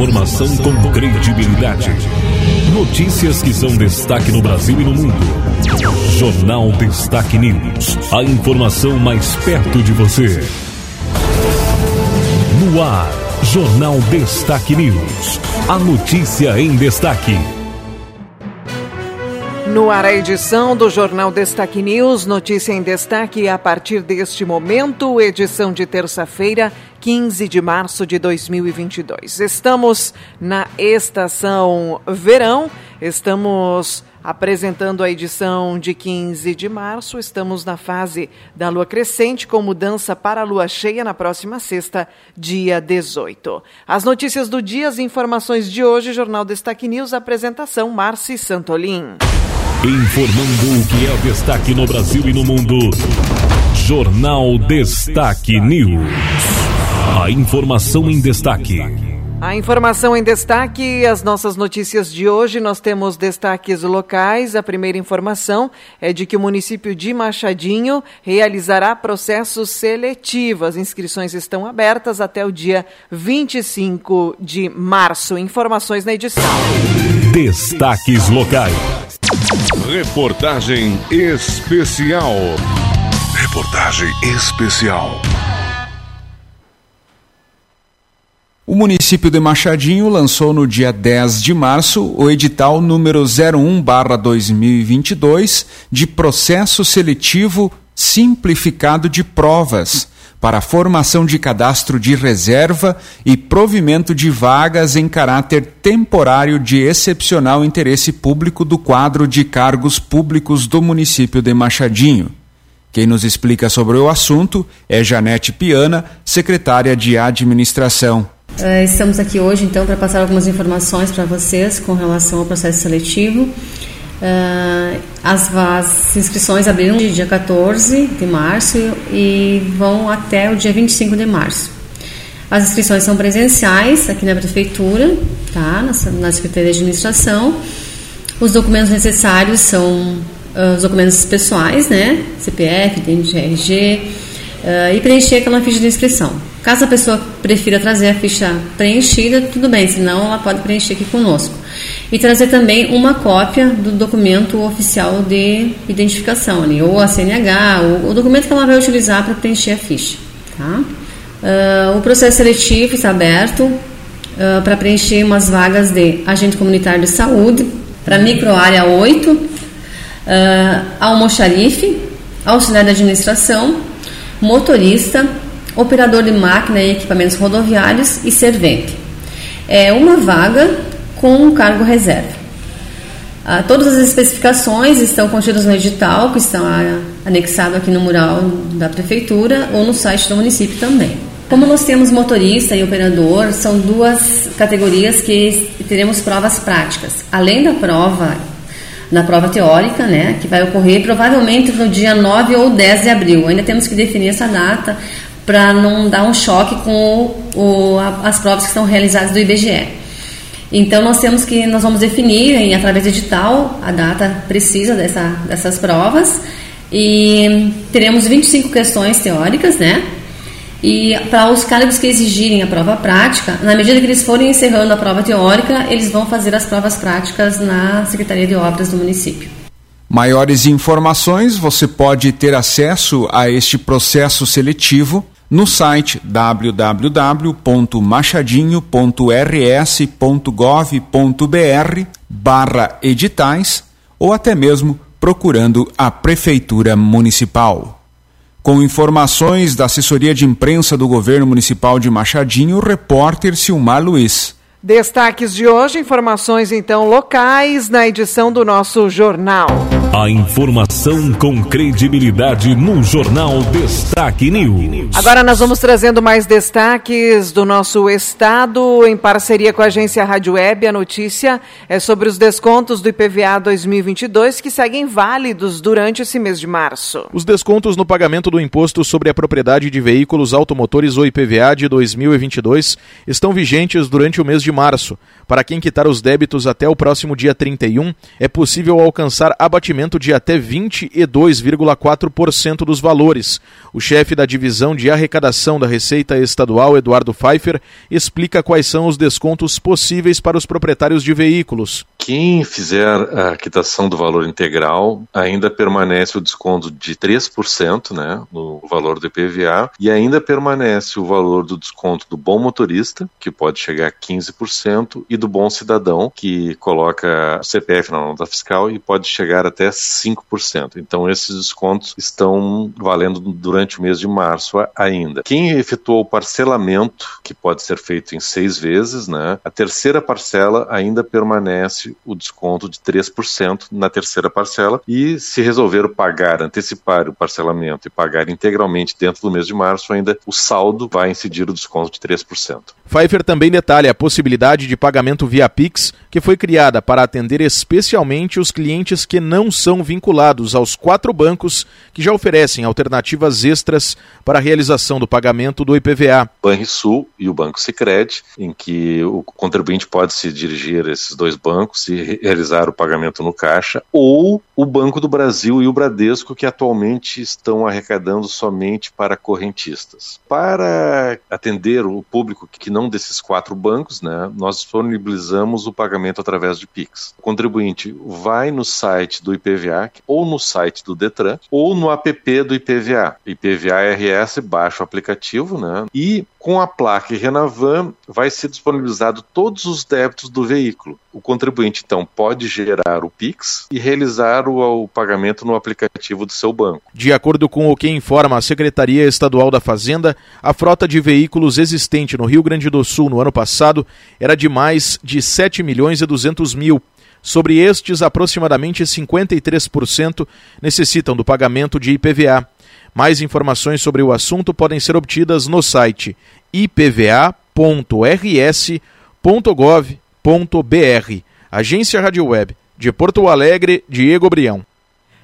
informação com credibilidade. Notícias que são destaque no Brasil e no mundo. Jornal Destaque News. A informação mais perto de você. No ar, Jornal Destaque News. A notícia em destaque. No ar a edição do Jornal Destaque News, notícia em destaque a partir deste momento, edição de terça-feira, 15 de março de 2022. Estamos na estação verão, estamos apresentando a edição de 15 de março. Estamos na fase da lua crescente, com mudança para a lua cheia na próxima sexta, dia 18. As notícias do dia, as informações de hoje, Jornal Destaque News, apresentação Marci Santolin. Informando o que é destaque no Brasil e no mundo. Jornal Destaque News. A informação em destaque. A informação em destaque, as nossas notícias de hoje, nós temos destaques locais. A primeira informação é de que o município de Machadinho realizará processo seletivo. As inscrições estão abertas até o dia 25 de março. Informações na edição. Destaques locais. Reportagem especial. Reportagem especial. O município de Machadinho lançou no dia 10 de março o edital número 01/2022 de processo seletivo simplificado de provas para formação de cadastro de reserva e provimento de vagas em caráter temporário de excepcional interesse público do quadro de cargos públicos do município de Machadinho. Quem nos explica sobre o assunto é Janete Piana, secretária de Administração. Uh, estamos aqui hoje, então, para passar algumas informações para vocês com relação ao processo seletivo. Uh, as, as, inscrições abriram no dia 14 de março e vão até o dia 25 de março. As inscrições são presenciais aqui na prefeitura, tá? na, na Secretaria de Administração. Os documentos necessários são uh, os documentos pessoais, né? CPF, DNG, uh, e preencher aquela ficha de inscrição. Caso a pessoa prefira trazer a ficha preenchida, tudo bem, senão ela pode preencher aqui conosco. E trazer também uma cópia do documento oficial de identificação, ali, ou a CNH, ou o documento que ela vai utilizar para preencher a ficha. Tá? Uh, o processo seletivo está aberto uh, para preencher umas vagas de agente comunitário de saúde, para microárea 8, uh, almoxarife, auxiliar de administração, motorista, operador de máquina e equipamentos rodoviários e servente. É uma vaga com um cargo reserva. Ah, todas as especificações estão contidas no edital, que estão anexado aqui no mural da prefeitura ou no site do município também. Como nós temos motorista e operador, são duas categorias que teremos provas práticas. Além da prova, na prova teórica, né, que vai ocorrer provavelmente no dia 9 ou 10 de abril. Ainda temos que definir essa data para não dar um choque com o, o, as provas que estão realizadas do IBGE. Então nós temos que nós vamos definir em, através do edital a data precisa dessa, dessas provas e teremos 25 questões teóricas, né? E para os cargos que exigirem a prova prática, na medida que eles forem encerrando a prova teórica, eles vão fazer as provas práticas na Secretaria de Obras do município. Maiores informações você pode ter acesso a este processo seletivo no site www.machadinho.rs.gov.br barra editais ou até mesmo procurando a Prefeitura Municipal. Com informações da assessoria de imprensa do governo municipal de Machadinho, repórter Silmar Luiz. Destaques de hoje, informações então locais na edição do nosso jornal. A informação com credibilidade no Jornal Destaque News. Agora nós vamos trazendo mais destaques do nosso estado em parceria com a agência Rádio Web. A notícia é sobre os descontos do IPVA 2022 que seguem válidos durante esse mês de março. Os descontos no pagamento do imposto sobre a propriedade de veículos automotores ou IPVA de 2022 estão vigentes durante o mês de março. Para quem quitar os débitos até o próximo dia 31, é possível alcançar abatimento de até 22,4% dos valores. O chefe da divisão de arrecadação da Receita Estadual, Eduardo Pfeiffer, explica quais são os descontos possíveis para os proprietários de veículos. Quem fizer a quitação do valor integral ainda permanece o desconto de 3% né, no valor do IPVA e ainda permanece o valor do desconto do bom motorista, que pode chegar a 15%, e do bom cidadão, que coloca o CPF na nota fiscal e pode chegar até 5%. Então, esses descontos estão valendo durante o mês de março ainda. Quem efetuou o parcelamento, que pode ser feito em seis vezes, né, a terceira parcela ainda permanece o desconto de 3% na terceira parcela e se resolver pagar, antecipar o parcelamento e pagar integralmente dentro do mês de março, ainda o saldo vai incidir o desconto de 3%. Pfeiffer também detalha a possibilidade de pagamento via Pix, que foi criada para atender especialmente os clientes que não são vinculados aos quatro bancos que já oferecem alternativas extras para a realização do pagamento do IPVA. Banrisul e o Banco Sicredi, em que o contribuinte pode se dirigir a esses dois bancos se realizar o pagamento no caixa, ou o Banco do Brasil e o Bradesco, que atualmente estão arrecadando somente para correntistas. Para atender o público que não desses quatro bancos, né, nós disponibilizamos o pagamento através de Pix. O contribuinte vai no site do IPVA ou no site do Detran ou no app do IPVA. IPVA RS, baixa o aplicativo, né, e com a placa Renavan vai ser disponibilizado todos os débitos do veículo. O contribuinte então pode gerar o Pix e realizar o, o, pagamento no aplicativo do seu banco. De acordo com o que informa a Secretaria Estadual da Fazenda, a frota de veículos existente no Rio Grande do Sul no ano passado era de mais de 7 milhões e 200 mil. Sobre estes, aproximadamente 53% necessitam do pagamento de IPVA. Mais informações sobre o assunto podem ser obtidas no site ipva.rs.gov.br. Agência Rádio Web de Porto Alegre, Diego Brião.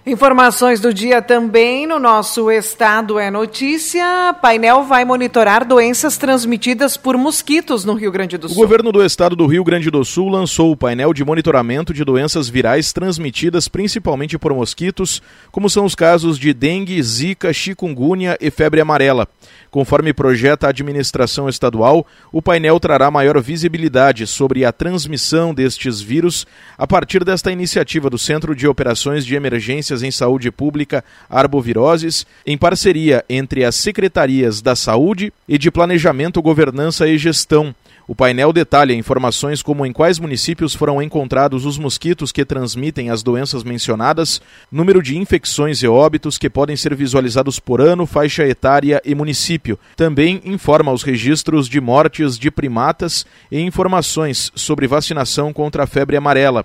Informações do dia também no nosso estado é notícia. Painel vai monitorar doenças transmitidas por mosquitos no Rio Grande do Sul. O governo do estado do Rio Grande do Sul lançou o painel de monitoramento de doenças virais transmitidas principalmente por mosquitos, como são os casos de dengue, zika, chikungunya e febre amarela. Conforme projeta a administração estadual, o painel trará maior visibilidade sobre a transmissão destes vírus a partir desta iniciativa do Centro de Operações de Emergências em Saúde Pública Arboviroses, em parceria entre as secretarias da Saúde e de Planejamento, Governança e Gestão o painel detalha informações como em quais municípios foram encontrados os mosquitos que transmitem as doenças mencionadas, número de infecções e óbitos que podem ser visualizados por ano, faixa etária e município. Também informa os registros de mortes de primatas e informações sobre vacinação contra a febre amarela.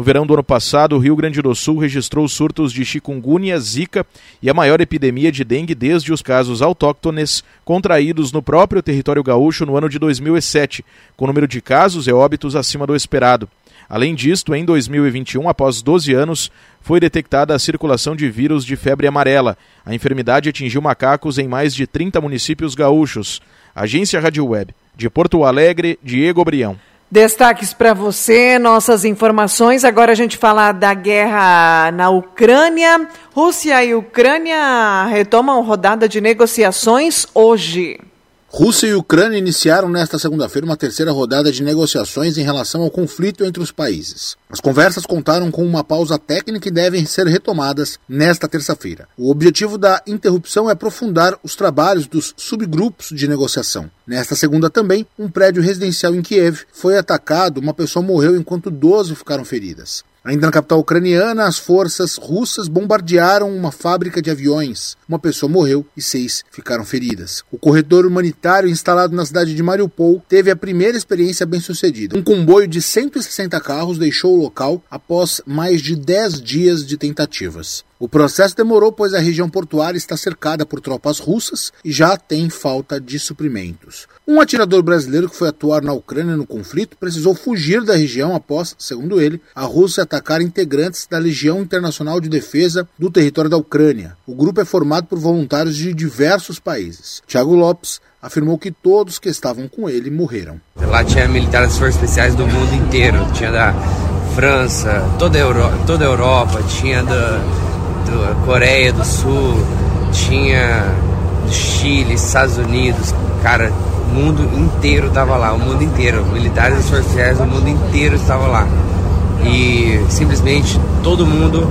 No verão do ano passado, o Rio Grande do Sul registrou surtos de chikungunya, zika e a maior epidemia de dengue desde os casos autóctones contraídos no próprio território gaúcho no ano de 2007, com número de casos e óbitos acima do esperado. Além disto, em 2021, após 12 anos, foi detectada a circulação de vírus de febre amarela. A enfermidade atingiu macacos em mais de 30 municípios gaúchos. Agência Rádio Web. De Porto Alegre, Diego Brião. Destaques para você, nossas informações. Agora a gente fala da guerra na Ucrânia. Rússia e Ucrânia retomam rodada de negociações hoje. Rússia e Ucrânia iniciaram nesta segunda-feira uma terceira rodada de negociações em relação ao conflito entre os países. As conversas contaram com uma pausa técnica e devem ser retomadas nesta terça-feira. O objetivo da interrupção é aprofundar os trabalhos dos subgrupos de negociação. Nesta segunda também, um prédio residencial em Kiev foi atacado, uma pessoa morreu enquanto 12 ficaram feridas. Ainda na capital ucraniana, as forças russas bombardearam uma fábrica de aviões. Uma pessoa morreu e seis ficaram feridas. O corredor humanitário instalado na cidade de Mariupol teve a primeira experiência bem-sucedida. Um comboio de 160 carros deixou o local após mais de 10 dias de tentativas. O processo demorou, pois a região portuária está cercada por tropas russas e já tem falta de suprimentos. Um atirador brasileiro que foi atuar na Ucrânia no conflito precisou fugir da região após, segundo ele, a Rússia atacar integrantes da Legião Internacional de Defesa do território da Ucrânia. O grupo é formado por voluntários de diversos países. Tiago Lopes afirmou que todos que estavam com ele morreram. Lá tinha militares forças especiais do mundo inteiro. Tinha da França, toda a Europa, toda a Europa tinha da, da Coreia do Sul, tinha do Chile, Estados Unidos, cara, o mundo inteiro estava lá, o mundo inteiro, militares e sociais, o mundo inteiro estava lá. E simplesmente todo mundo,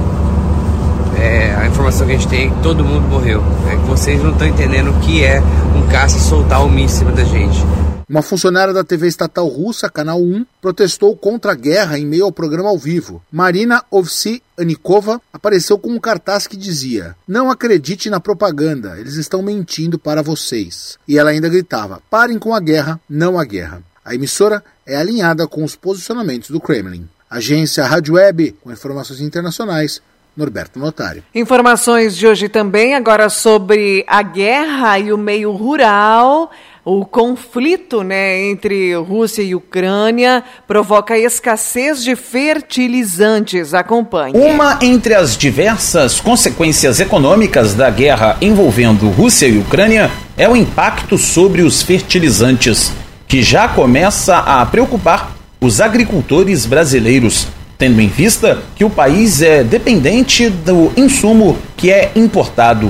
é, a informação que a gente tem, todo mundo morreu. É, vocês não estão entendendo o que é um caça soltar um míssil da gente. Uma funcionária da TV estatal russa, Canal 1, protestou contra a guerra em meio ao programa ao vivo. Marina Ovsi Anikova apareceu com um cartaz que dizia: Não acredite na propaganda, eles estão mentindo para vocês. E ela ainda gritava: Parem com a guerra, não a guerra. A emissora é alinhada com os posicionamentos do Kremlin. Agência Rádio Web, com informações internacionais, Norberto Notário. Informações de hoje também, agora sobre a guerra e o meio rural. O conflito né, entre Rússia e Ucrânia provoca escassez de fertilizantes. Acompanhe. Uma entre as diversas consequências econômicas da guerra envolvendo Rússia e Ucrânia é o impacto sobre os fertilizantes, que já começa a preocupar os agricultores brasileiros, tendo em vista que o país é dependente do insumo que é importado.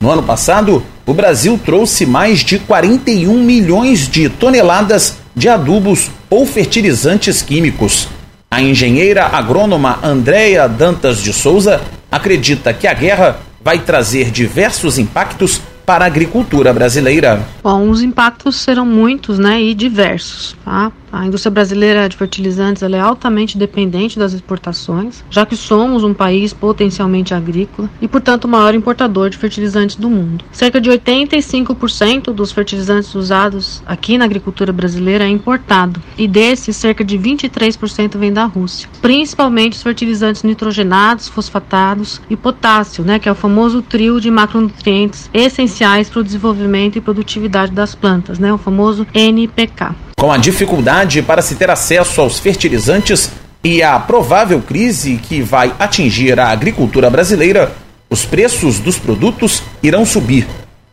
No ano passado, o Brasil trouxe mais de 41 milhões de toneladas de adubos ou fertilizantes químicos. A engenheira agrônoma Andréia Dantas de Souza acredita que a guerra vai trazer diversos impactos para a agricultura brasileira. Bom, os impactos serão muitos né, e diversos. Tá? A indústria brasileira de fertilizantes é altamente dependente das exportações, já que somos um país potencialmente agrícola e, portanto, o maior importador de fertilizantes do mundo. Cerca de 85% dos fertilizantes usados aqui na agricultura brasileira é importado, e desses, cerca de 23% vem da Rússia, principalmente os fertilizantes nitrogenados, fosfatados e potássio, né, que é o famoso trio de macronutrientes essenciais para o desenvolvimento e produtividade das plantas, né, o famoso NPK. Com a dificuldade para se ter acesso aos fertilizantes e a provável crise que vai atingir a agricultura brasileira, os preços dos produtos irão subir.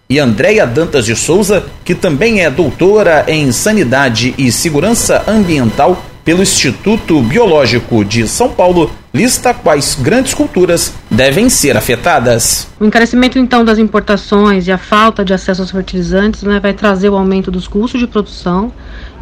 E Andréia Dantas de Souza, que também é doutora em Sanidade e Segurança Ambiental pelo Instituto Biológico de São Paulo, lista quais grandes culturas devem ser afetadas. O encarecimento então das importações e a falta de acesso aos fertilizantes né, vai trazer o aumento dos custos de produção,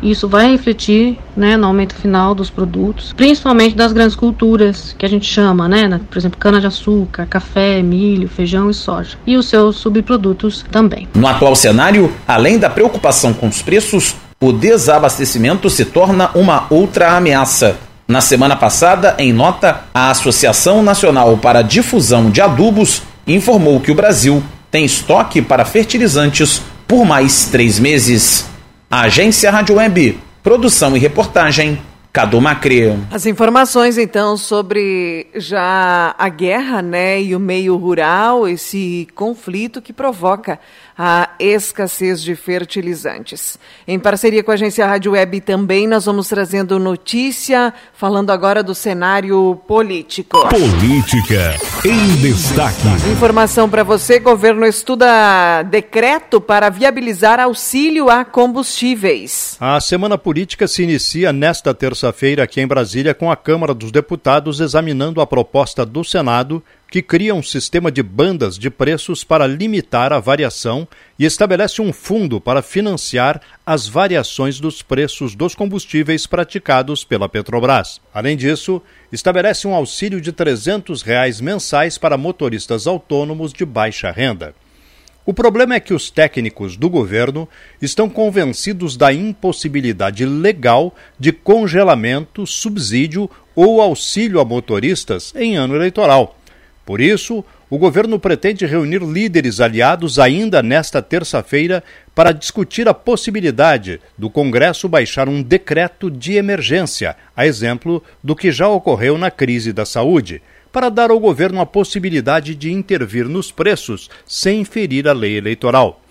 isso vai refletir né, no aumento final dos produtos, principalmente das grandes culturas que a gente chama, né, por exemplo, cana-de-açúcar, café, milho, feijão e soja, e os seus subprodutos também. No atual cenário, além da preocupação com os preços, o desabastecimento se torna uma outra ameaça. Na semana passada, em nota, a Associação Nacional para a Difusão de Adubos informou que o Brasil tem estoque para fertilizantes por mais três meses. Agência Rádio Web, produção e reportagem, Cadu Macri. As informações, então, sobre já a guerra, né, e o meio rural, esse conflito que provoca a escassez de fertilizantes. Em parceria com a agência Rádio Web também nós vamos trazendo notícia, falando agora do cenário político. Política em destaque. Informação para você, governo estuda decreto para viabilizar auxílio a combustíveis. A semana política se inicia nesta terça-feira aqui em Brasília com a Câmara dos Deputados examinando a proposta do Senado que cria um sistema de bandas de preços para limitar a variação e estabelece um fundo para financiar as variações dos preços dos combustíveis praticados pela Petrobras. Além disso, estabelece um auxílio de 300 reais mensais para motoristas autônomos de baixa renda. O problema é que os técnicos do governo estão convencidos da impossibilidade legal de congelamento, subsídio ou auxílio a motoristas em ano eleitoral. Por isso, o governo pretende reunir líderes aliados ainda nesta terça-feira para discutir a possibilidade do Congresso baixar um decreto de emergência, a exemplo do que já ocorreu na crise da saúde, para dar ao governo a possibilidade de intervir nos preços sem ferir a lei eleitoral.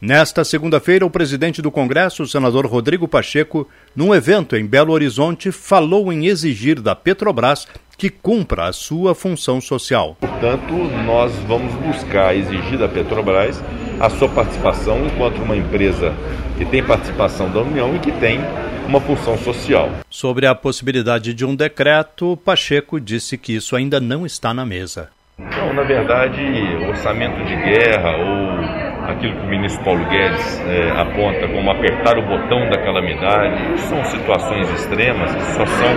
Nesta segunda-feira, o presidente do Congresso, o senador Rodrigo Pacheco, num evento em Belo Horizonte, falou em exigir da Petrobras que cumpra a sua função social. Portanto, nós vamos buscar exigir da Petrobras a sua participação enquanto uma empresa que tem participação da União e que tem uma função social. Sobre a possibilidade de um decreto, Pacheco disse que isso ainda não está na mesa. Não, na verdade, orçamento de guerra ou aquilo que o ministro Paulo Guedes é, aponta como apertar o botão da calamidade, são situações extremas que só são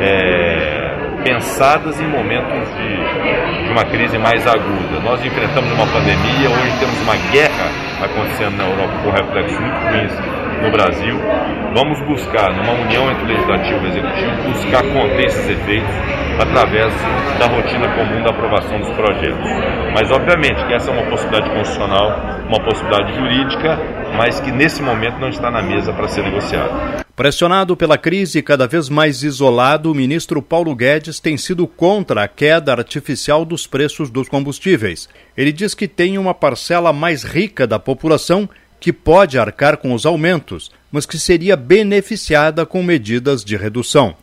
é, pensadas em momentos de, de, uma crise mais aguda. Nós enfrentamos uma pandemia, hoje temos uma guerra acontecendo na Europa com reflexos muito ruins no Brasil. Vamos buscar, numa união entre o Legislativo e o Executivo, buscar conter esses efeitos através da rotina comum da aprovação dos projetos. Mas, obviamente, que essa é uma possibilidade constitucional, uma possibilidade jurídica, mas que nesse momento não está na mesa para ser negociada. Pressionado pela crise e cada vez mais isolado, o ministro Paulo Guedes tem sido contra a queda artificial dos preços dos combustíveis. Ele diz que tem uma parcela mais rica da população que pode arcar com os aumentos, mas que seria beneficiada com medidas de redução.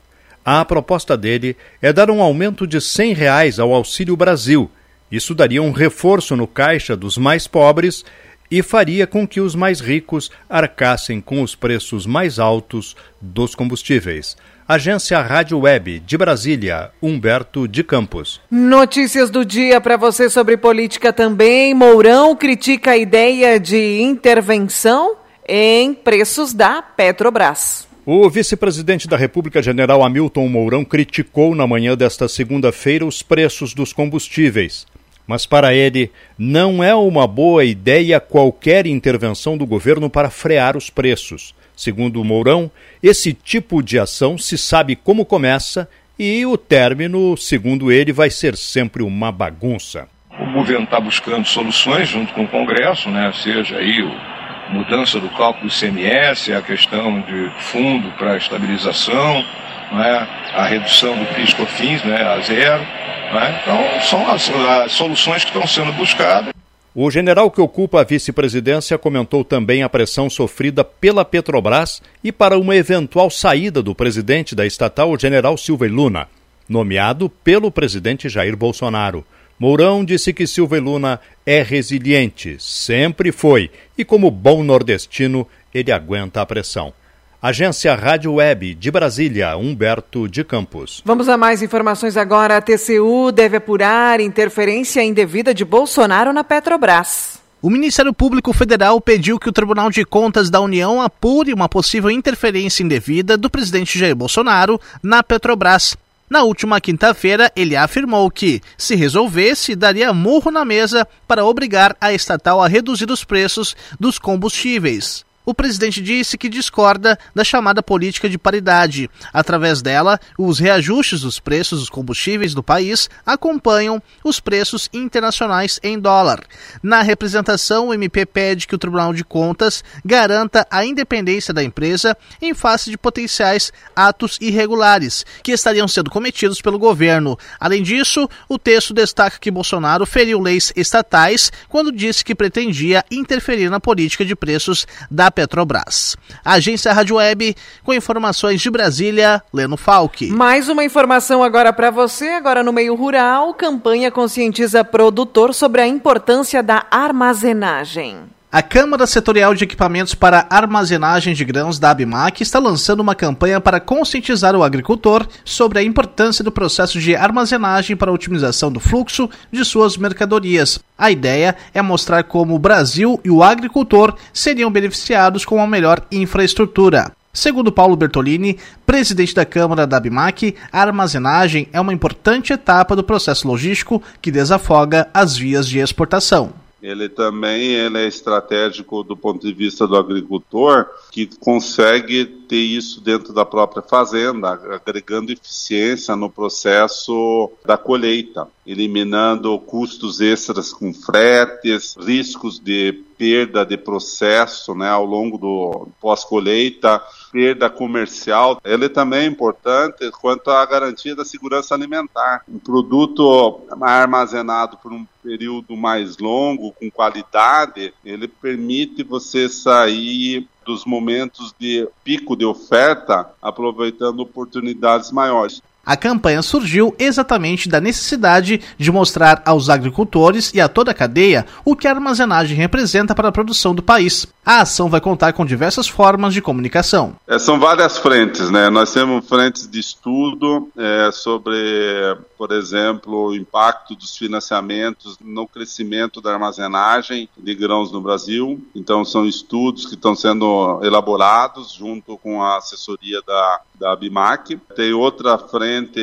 A proposta dele é dar um aumento de 100 reais ao Auxílio Brasil. Isso daria um reforço no caixa dos mais pobres e faria com que os mais ricos arcassem com os preços mais altos dos combustíveis. Agência Rádio Web de Brasília, Humberto de Campos. Notícias do dia para você sobre política também. Mourão critica a ideia de intervenção em preços da Petrobras. O vice-presidente da República, general Hamilton Mourão, criticou na manhã desta segunda-feira os preços dos combustíveis. Mas para ele, não é uma boa ideia qualquer intervenção do governo para frear os preços. Segundo Mourão, esse tipo de ação se sabe como começa e o término, segundo ele, vai ser sempre uma bagunça. O governo está buscando soluções junto com o Congresso, né? seja aí a mudança do cálculo do ICMS, a questão de fundo para estabilização, né? a redução do PIS-COFINS né? a zero. Né? Então, são as, as soluções que estão sendo buscadas. O general que ocupa a vice-presidência comentou também a pressão sofrida pela Petrobras e para uma eventual saída do presidente da estatal, o general Silva Luna, nomeado pelo presidente Jair Bolsonaro. Mourão disse que Silva Luna é resiliente, sempre foi, e como bom nordestino, ele aguenta a pressão. Agência Rádio Web de Brasília, Humberto de Campos. Vamos a mais informações agora. A TCU deve apurar interferência indevida de Bolsonaro na Petrobras. O Ministério Público Federal pediu que o Tribunal de Contas da União apure uma possível interferência indevida do presidente Jair Bolsonaro na Petrobras. Na última quinta-feira, ele afirmou que, se resolvesse, daria murro na mesa para obrigar a estatal a reduzir os preços dos combustíveis o presidente disse que discorda da chamada política de paridade. Através dela, os reajustes dos preços dos combustíveis do país acompanham os preços internacionais em dólar. Na representação, o MP pede que o Tribunal de Contas garanta a independência da empresa em face de potenciais atos irregulares que estariam sendo cometidos pelo governo. Além disso, o texto destaca que Bolsonaro feriu leis estatais quando disse que pretendia interferir na política de preços da Petrobras. Agência Rádio Web, com informações de Brasília, Leno Falck. Mais uma informação agora para você, agora no meio rural, campanha conscientiza produtor sobre a importância da armazenagem. A Câmara Setorial de Equipamentos para Armazenagem de Grãos da ABMAC está lançando uma campanha para conscientizar o agricultor sobre a importância do processo de armazenagem para a otimização do fluxo de suas mercadorias. A ideia é mostrar como o Brasil e o agricultor seriam beneficiados com uma melhor infraestrutura. Segundo Paulo Bertolini, presidente da Câmara da ABMAC, a armazenagem é uma importante etapa do processo logístico que desafoga as vias de exportação ele também ele é estratégico do ponto de vista do agricultor, que consegue ter isso dentro da própria fazenda, agregando eficiência no processo da colheita, eliminando custos extras com fretes, riscos de perda de processo né, ao longo do pós-colheita, perda comercial. Ele também é importante quanto à garantia da segurança alimentar. Um produto armazenado por um período mais longo, com qualidade, ele permite você sair dos momentos de pico de oferta, aproveitando oportunidades maiores. A campanha surgiu exatamente da necessidade de mostrar aos agricultores e a toda a cadeia o que a armazenagem representa para a produção do país. A ação vai contar com diversas formas de comunicação. É, são várias frentes, né? Nós temos frentes de estudo é, sobre, por exemplo, o impacto dos financiamentos no crescimento da armazenagem de grãos no Brasil. Então, são estudos que estão sendo elaborados junto com a assessoria da, da BIMAC. Tem outra frente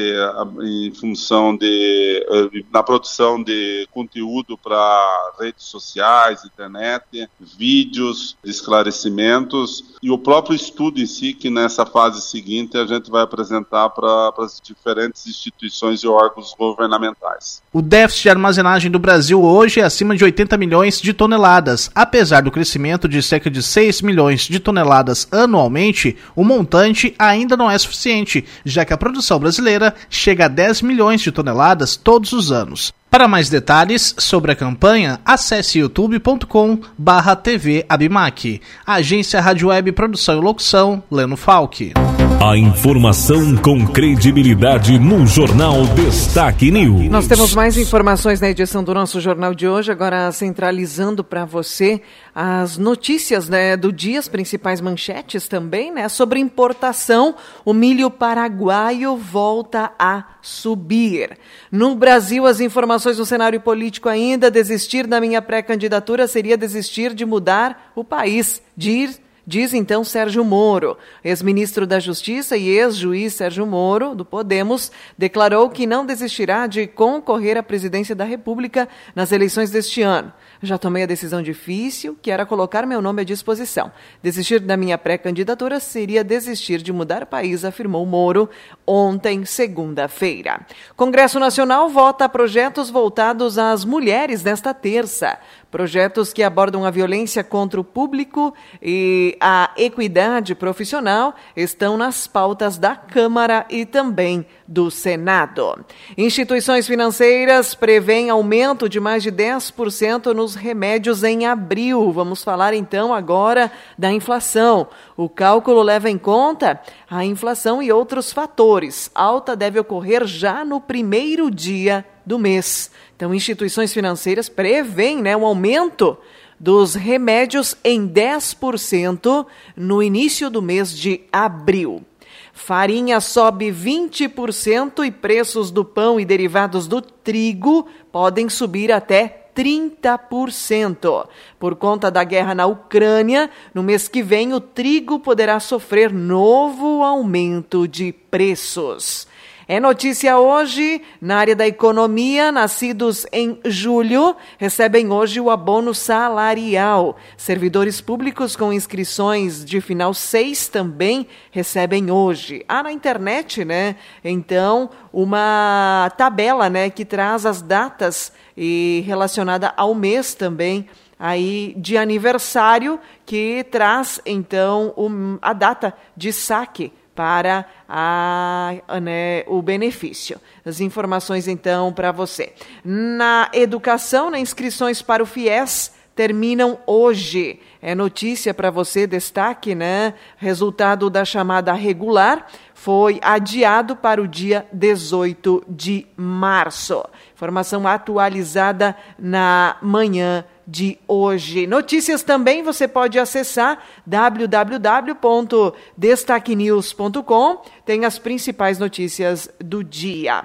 em função de eh, na produção de conteúdo para redes sociais, internet, vídeos, esclarecimentos e o próprio estudo em si, que nessa fase seguinte a gente vai apresentar para as diferentes instituições e órgãos governamentais. O déficit de armazenagem do Brasil hoje é acima de 80 milhões de toneladas. Apesar do crescimento de cerca de 6 milhões de toneladas anualmente, o montante ainda não é suficiente, já que a produção brasileira chega a 10 milhões de toneladas todos os anos. Para mais detalhes sobre a campanha, acesse youtube.com barra TV Abimac. Agência Rádio Web Produção e Locução, Leno Falck. A informação com credibilidade no Jornal Destaque News. Nós temos mais informações na edição do nosso jornal de hoje, agora centralizando para você as notícias né, do dia, as principais manchetes também, né? Sobre importação, o milho paraguaio volta a subir. No Brasil, as informações no cenário político ainda, desistir da minha pré-candidatura seria desistir de mudar o país, de ir Diz então Sérgio Moro. Ex-ministro da Justiça e ex-juiz Sérgio Moro, do Podemos, declarou que não desistirá de concorrer à presidência da República nas eleições deste ano. Já tomei a decisão difícil, que era colocar meu nome à disposição. Desistir da minha pré-candidatura seria desistir de mudar país, afirmou Moro ontem, segunda-feira. Congresso Nacional vota projetos voltados às mulheres nesta terça. Projetos que abordam a violência contra o público e a equidade profissional estão nas pautas da Câmara e também do Senado. Instituições financeiras prevêem aumento de mais de 10% nos remédios em abril. Vamos falar então agora da inflação. O cálculo leva em conta a inflação e outros fatores. Alta deve ocorrer já no primeiro dia do mês. Então, instituições financeiras prevêem né, um aumento dos remédios em 10% no início do mês de abril. Farinha sobe 20% e preços do pão e derivados do trigo podem subir até 30%. Por conta da guerra na Ucrânia, no mês que vem o trigo poderá sofrer novo aumento de preços. É notícia hoje, na área da economia, nascidos em julho recebem hoje o abono salarial. Servidores públicos com inscrições de final 6 também recebem hoje. Há na internet, né? Então, uma tabela, né, que traz as datas e relacionada ao mês também aí de aniversário que traz então um, a data de saque para a, né, o benefício. As informações, então, para você. Na educação, né, inscrições para o FIES terminam hoje. É notícia para você, destaque, né? Resultado da chamada regular foi adiado para o dia 18 de março. Informação atualizada na manhã de hoje. Notícias também você pode acessar www.destaquenews.com. Tem as principais notícias do dia.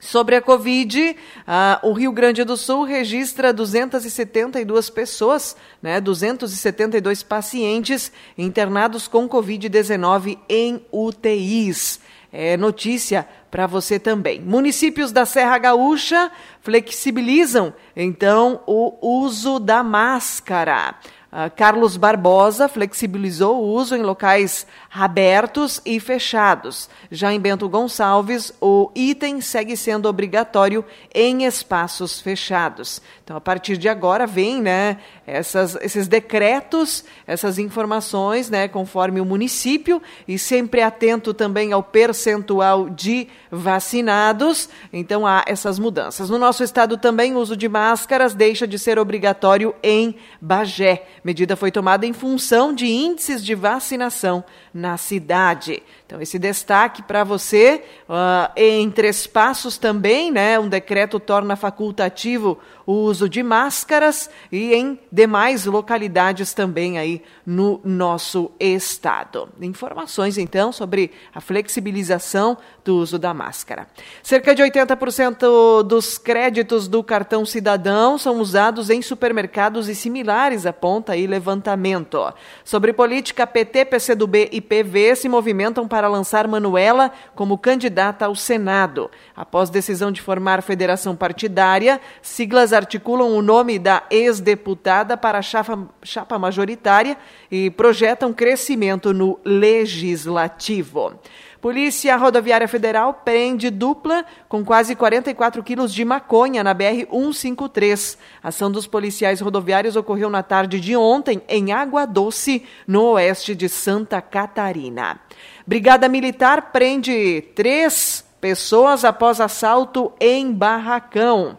Sobre a Covid, uh, o Rio Grande do Sul registra 272 pessoas, né, 272 pacientes internados com Covid-19 em UTIs. É notícia para você também. Municípios da Serra Gaúcha flexibilizam, então, o uso da máscara. Uh, Carlos Barbosa flexibilizou o uso em locais abertos e fechados. Já em Bento Gonçalves, o item segue sendo obrigatório em espaços fechados. Então, a partir de agora, vem né, essas, esses decretos, essas informações, né, conforme o município, e sempre atento também ao percentual de vacinados. Então, há essas mudanças. No nosso estado também, o uso de máscaras deixa de ser obrigatório em Bagé. Medida foi tomada em função de índices de vacinação na cidade. Então, esse destaque para você. Uh, em Três Passos também, né? Um decreto torna facultativo o uso de máscaras e em demais localidades também aí no nosso estado. Informações, então, sobre a flexibilização do uso da máscara. Cerca de 80% dos créditos do cartão cidadão são usados em supermercados e similares, aponta aí levantamento. Sobre política, PT, PCdoB e PV se movimentam para lançar Manuela como candidata ao Senado. Após decisão de formar federação partidária, siglas articulam o nome da ex-deputada para a chapa, chapa majoritária e projetam crescimento no legislativo. Polícia Rodoviária Federal prende dupla com quase 44 quilos de maconha na BR-153. A ação dos policiais rodoviários ocorreu na tarde de ontem em Água Doce, no oeste de Santa Catarina. Brigada Militar prende três pessoas após assalto em Barracão.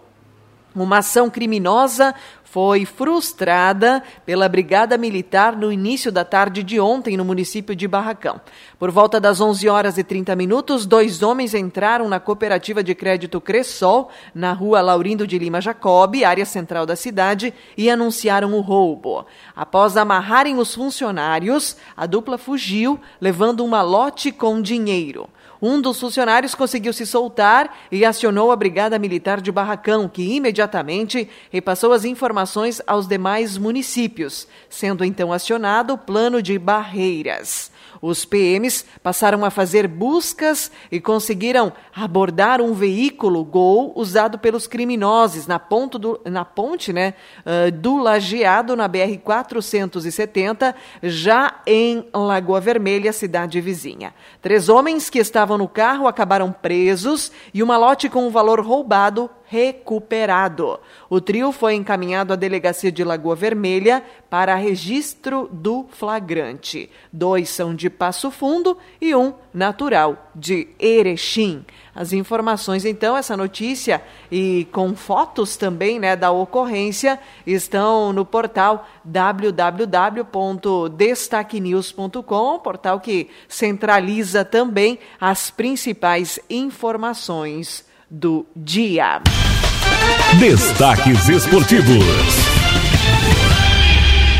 Uma ação criminosa foi frustrada pela Brigada Militar no início da tarde de ontem no município de Barracão. Por volta das 11 horas e 30 minutos, dois homens entraram na cooperativa de crédito Cressol, na rua Laurindo de Lima Jacob, área central da cidade, e anunciaram o roubo. Após amarrarem os funcionários, a dupla fugiu, levando um malote com dinheiro. Um dos funcionários conseguiu se soltar e acionou a Brigada Militar de Barracão, que imediatamente repassou as informações aos demais municípios, sendo então acionado o plano de barreiras. Os PMs passaram a fazer buscas e conseguiram abordar um veículo Gol usado pelos criminosos na, do, na ponte né, uh, do Lajeado, na BR-470, já em Lagoa Vermelha, cidade vizinha. Três homens que estavam no carro acabaram presos e o malote com o valor roubado recuperado. O trio foi encaminhado à delegacia de Lagoa Vermelha para registro do flagrante. Dois são de Passo Fundo e um natural de Erechim. As informações, então, essa notícia e com fotos também né, da ocorrência estão no portal www.destaquenews.com, portal que centraliza também as principais informações do dia. Destaques esportivos.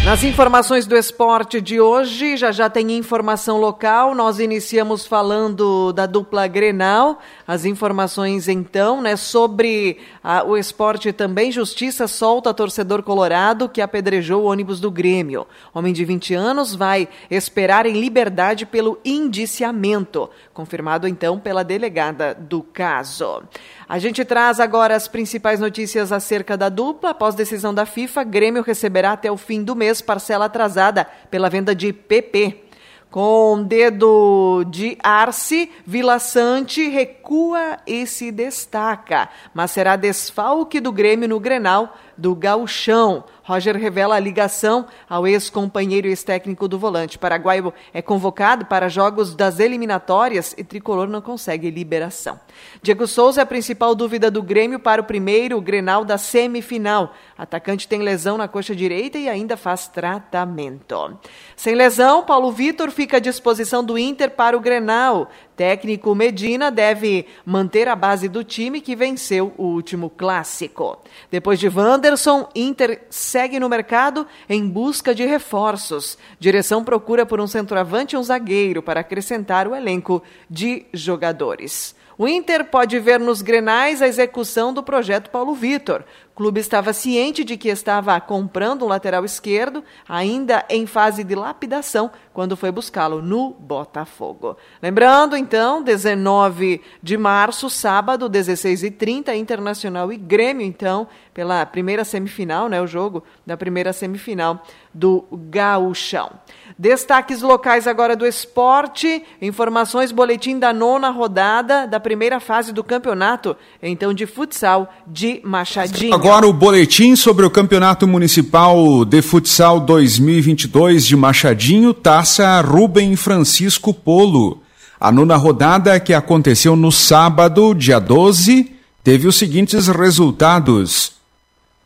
Nas informações do esporte de hoje, já já tem informação local. Nós iniciamos falando da dupla Grenal. As informações então, né, sobre a, o esporte também. Justiça solta torcedor colorado que apedrejou o ônibus do Grêmio. Homem de 20 anos vai esperar em liberdade pelo indiciamento, confirmado então pela delegada do caso. A gente traz agora as principais notícias acerca da dupla. Após decisão da FIFA, Grêmio receberá até o fim do mês parcela atrasada pela venda de PP. Com dedo de Arce, Vila Sante recua e se destaca, mas será desfalque do Grêmio no Grenal do Gauchão. Roger revela a ligação ao ex-companheiro e ex-técnico do volante. Paraguaio é convocado para jogos das eliminatórias e tricolor não consegue liberação. Diego Souza é a principal dúvida do Grêmio para o primeiro Grenal da semifinal. Atacante tem lesão na coxa direita e ainda faz tratamento. Sem lesão, Paulo Vitor fica à disposição do Inter para o Grenal. Técnico Medina deve manter a base do time que venceu o último clássico. Depois de Wanderson, Inter segue no mercado em busca de reforços. Direção procura por um centroavante e um zagueiro para acrescentar o elenco de jogadores. O Inter pode ver nos grenais a execução do projeto Paulo Vitor. O clube estava ciente de que estava comprando um lateral esquerdo, ainda em fase de lapidação, quando foi buscá-lo no Botafogo. Lembrando, então, 19 de março, sábado, 16h30, Internacional e Grêmio, então, pela primeira semifinal, né, o jogo da primeira semifinal do Gauchão. Destaques locais agora do esporte, informações, boletim da nona rodada da primeira fase do campeonato, então de futsal de Machadinho. Agora o boletim sobre o Campeonato Municipal de Futsal 2022 de Machadinho, taça Rubem Francisco Polo. A nona rodada que aconteceu no sábado, dia 12, teve os seguintes resultados.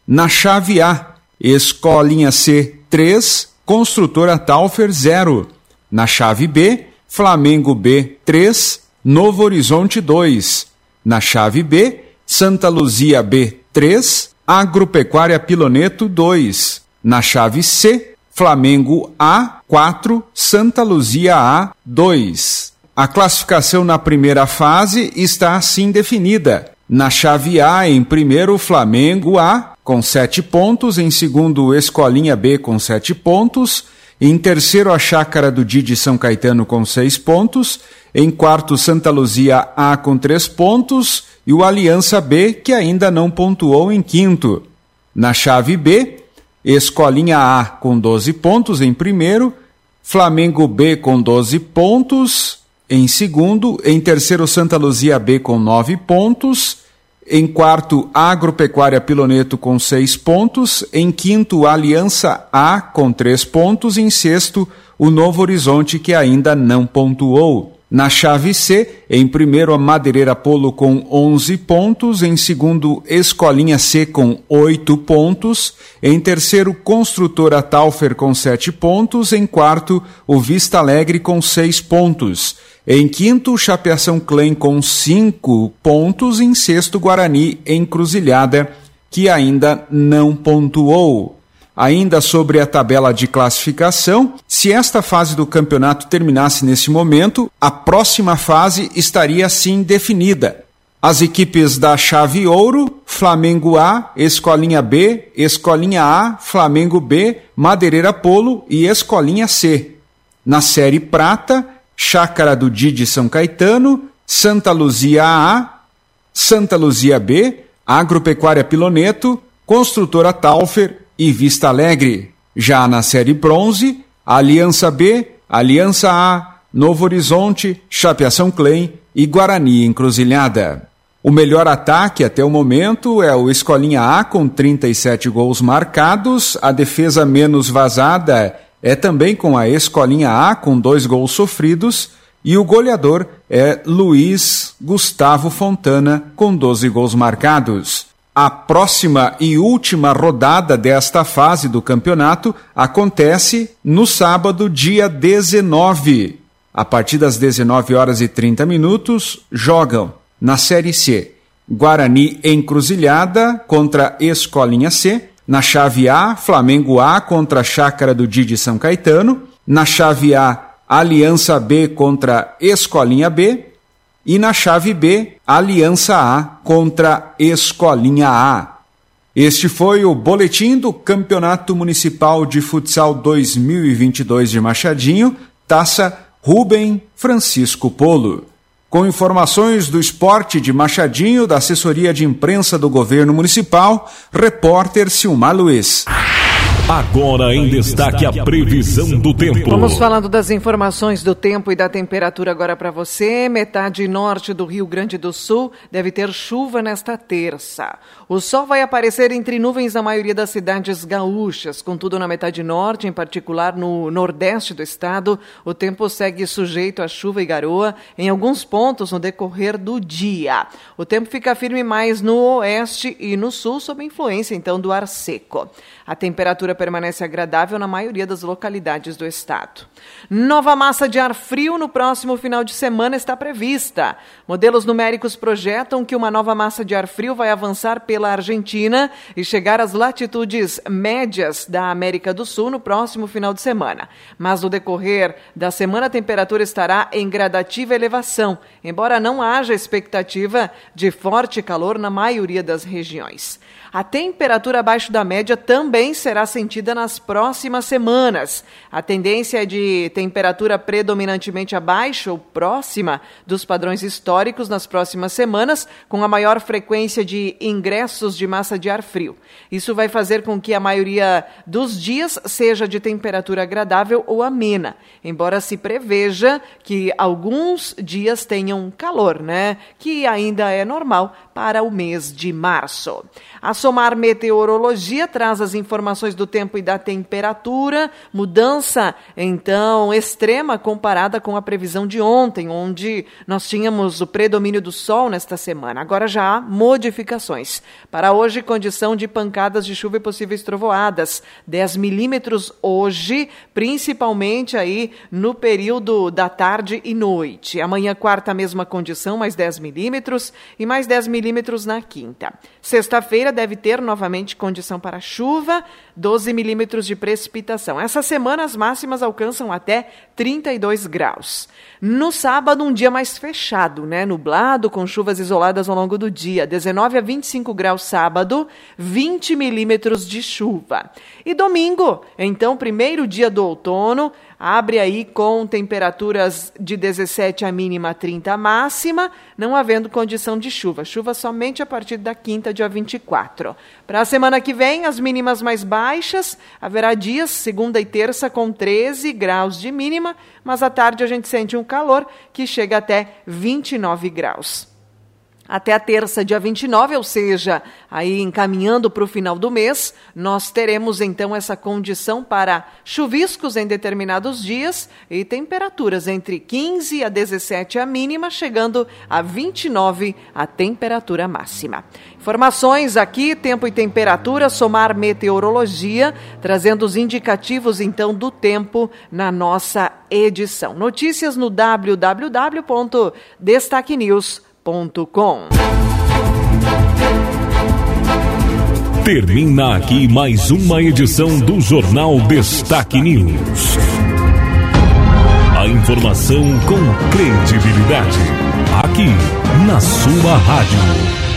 Na chave A, Escolinha C 3, Construtora Taufer 0. Na chave B, Flamengo B 3, Novo Horizonte 2. Na chave B, Santa Luzia B 3, Agropecuária Piloneto 2. Na chave C, Flamengo A 4, Santa Luzia A 2. A classificação na primeira fase está assim definida. Na chave A, em primeiro, Flamengo A, com 7 pontos. Em segundo, Escolinha B, com 7 pontos. Em terceiro, a Chácara do Didi São Caetano, com 6 pontos. Em quarto, Santa Luzia A, com 3 pontos. E o Aliança B, que ainda não pontuou em quinto. Na chave B, Escolinha A, com 12 pontos em primeiro. Flamengo B, com 12 pontos em segundo, em terceiro Santa Luzia B com nove pontos, em quarto Agropecuária Piloneto com seis pontos, em quinto Aliança A com três pontos, em sexto o Novo Horizonte que ainda não pontuou. Na chave C, em primeiro a Madeireira Polo com 11 pontos, em segundo Escolinha C com 8 pontos, em terceiro Construtora Taufer com 7 pontos, em quarto o Vista Alegre com 6 pontos. Em quinto, Chapeação Clem com cinco pontos. Em sexto, Guarani Encruzilhada, que ainda não pontuou. Ainda sobre a tabela de classificação, se esta fase do campeonato terminasse nesse momento, a próxima fase estaria assim definida. As equipes da chave ouro, Flamengo A, Escolinha B, Escolinha A, Flamengo B, Madeireira Polo e Escolinha C. Na série prata, Chácara do Didi São Caetano, Santa Luzia A, Santa Luzia B, Agropecuária Piloneto, Construtora Taufer e Vista Alegre. Já na série bronze, Aliança B, Aliança A, Novo Horizonte, Chapeação Clem e Guarani Encruzilhada. O melhor ataque até o momento é o Escolinha A com 37 gols marcados, a defesa menos vazada é também com a Escolinha A, com dois gols sofridos, e o goleador é Luiz Gustavo Fontana, com 12 gols marcados. A próxima e última rodada desta fase do campeonato acontece no sábado, dia 19. A partir das 19 horas e 30 minutos, jogam na Série C Guarani Encruzilhada contra Escolinha C, na chave A, Flamengo A contra Chácara do Didi São Caetano. Na chave A, Aliança B contra Escolinha B. E na chave B, Aliança A contra Escolinha A. Este foi o boletim do Campeonato Municipal de Futsal 2022 de Machadinho, taça Rubem Francisco Polo. Com informações do esporte de Machadinho, da assessoria de imprensa do governo municipal, repórter Silmar Luiz. Agora em destaque a previsão do tempo. Vamos falando das informações do tempo e da temperatura agora para você. Metade norte do Rio Grande do Sul deve ter chuva nesta terça. O sol vai aparecer entre nuvens na maioria das cidades gaúchas, contudo na metade norte, em particular no nordeste do estado, o tempo segue sujeito a chuva e garoa em alguns pontos no decorrer do dia. O tempo fica firme mais no oeste e no sul, sob influência então do ar seco. A temperatura permanece agradável na maioria das localidades do estado. Nova massa de ar frio no próximo final de semana está prevista. Modelos numéricos projetam que uma nova massa de ar frio vai avançar pela Argentina e chegar às latitudes médias da América do Sul no próximo final de semana. Mas no decorrer da semana a temperatura estará em gradativa elevação, embora não haja expectativa de forte calor na maioria das regiões. A temperatura abaixo da média também será sentida nas próximas semanas. A tendência é de temperatura predominantemente abaixo ou próxima dos padrões históricos nas próximas semanas, com a maior frequência de ingressos de massa de ar frio. Isso vai fazer com que a maioria dos dias seja de temperatura agradável ou amena, embora se preveja que alguns dias tenham calor, né? Que ainda é normal para o mês de março. A Somar Meteorologia traz as informações do tempo e da temperatura, mudança então extrema comparada com a previsão de ontem, onde nós tínhamos o predomínio do sol nesta semana. Agora já há modificações. Para hoje, condição de pancadas de chuva e possíveis trovoadas, 10 milímetros hoje, principalmente aí no período da tarde e noite. Amanhã, quarta, mesma condição, mais 10 milímetros e mais 10 milímetros na quinta. Sexta-feira deve ter novamente condição para chuva, 12 milímetros de precipitação. Essa semana as máximas alcançam até 32 graus. No sábado, um dia mais fechado, né? Nublado, com chuvas isoladas ao longo do dia. 19 a 25 graus sábado, 20 milímetros de chuva. E domingo, então, primeiro dia do outono, abre aí com temperaturas de 17 a mínima 30 a máxima, não havendo condição de chuva. Chuva somente a partir da quinta, dia 24. Para a semana que vem, as mínimas mais baixas, haverá dias, segunda e terça, com 13 graus de mínima, mas à tarde a gente sente um calor que chega até 29 graus até a terça, dia 29, ou seja, aí encaminhando para o final do mês, nós teremos então essa condição para chuviscos em determinados dias e temperaturas entre 15 a 17 a mínima, chegando a 29 a temperatura máxima. Informações aqui, tempo e temperatura, somar meteorologia, trazendo os indicativos então do tempo na nossa edição. Notícias no www.destaquenews.com com. Termina aqui mais uma edição do Jornal Destaque News. A informação com credibilidade. Aqui, na sua rádio.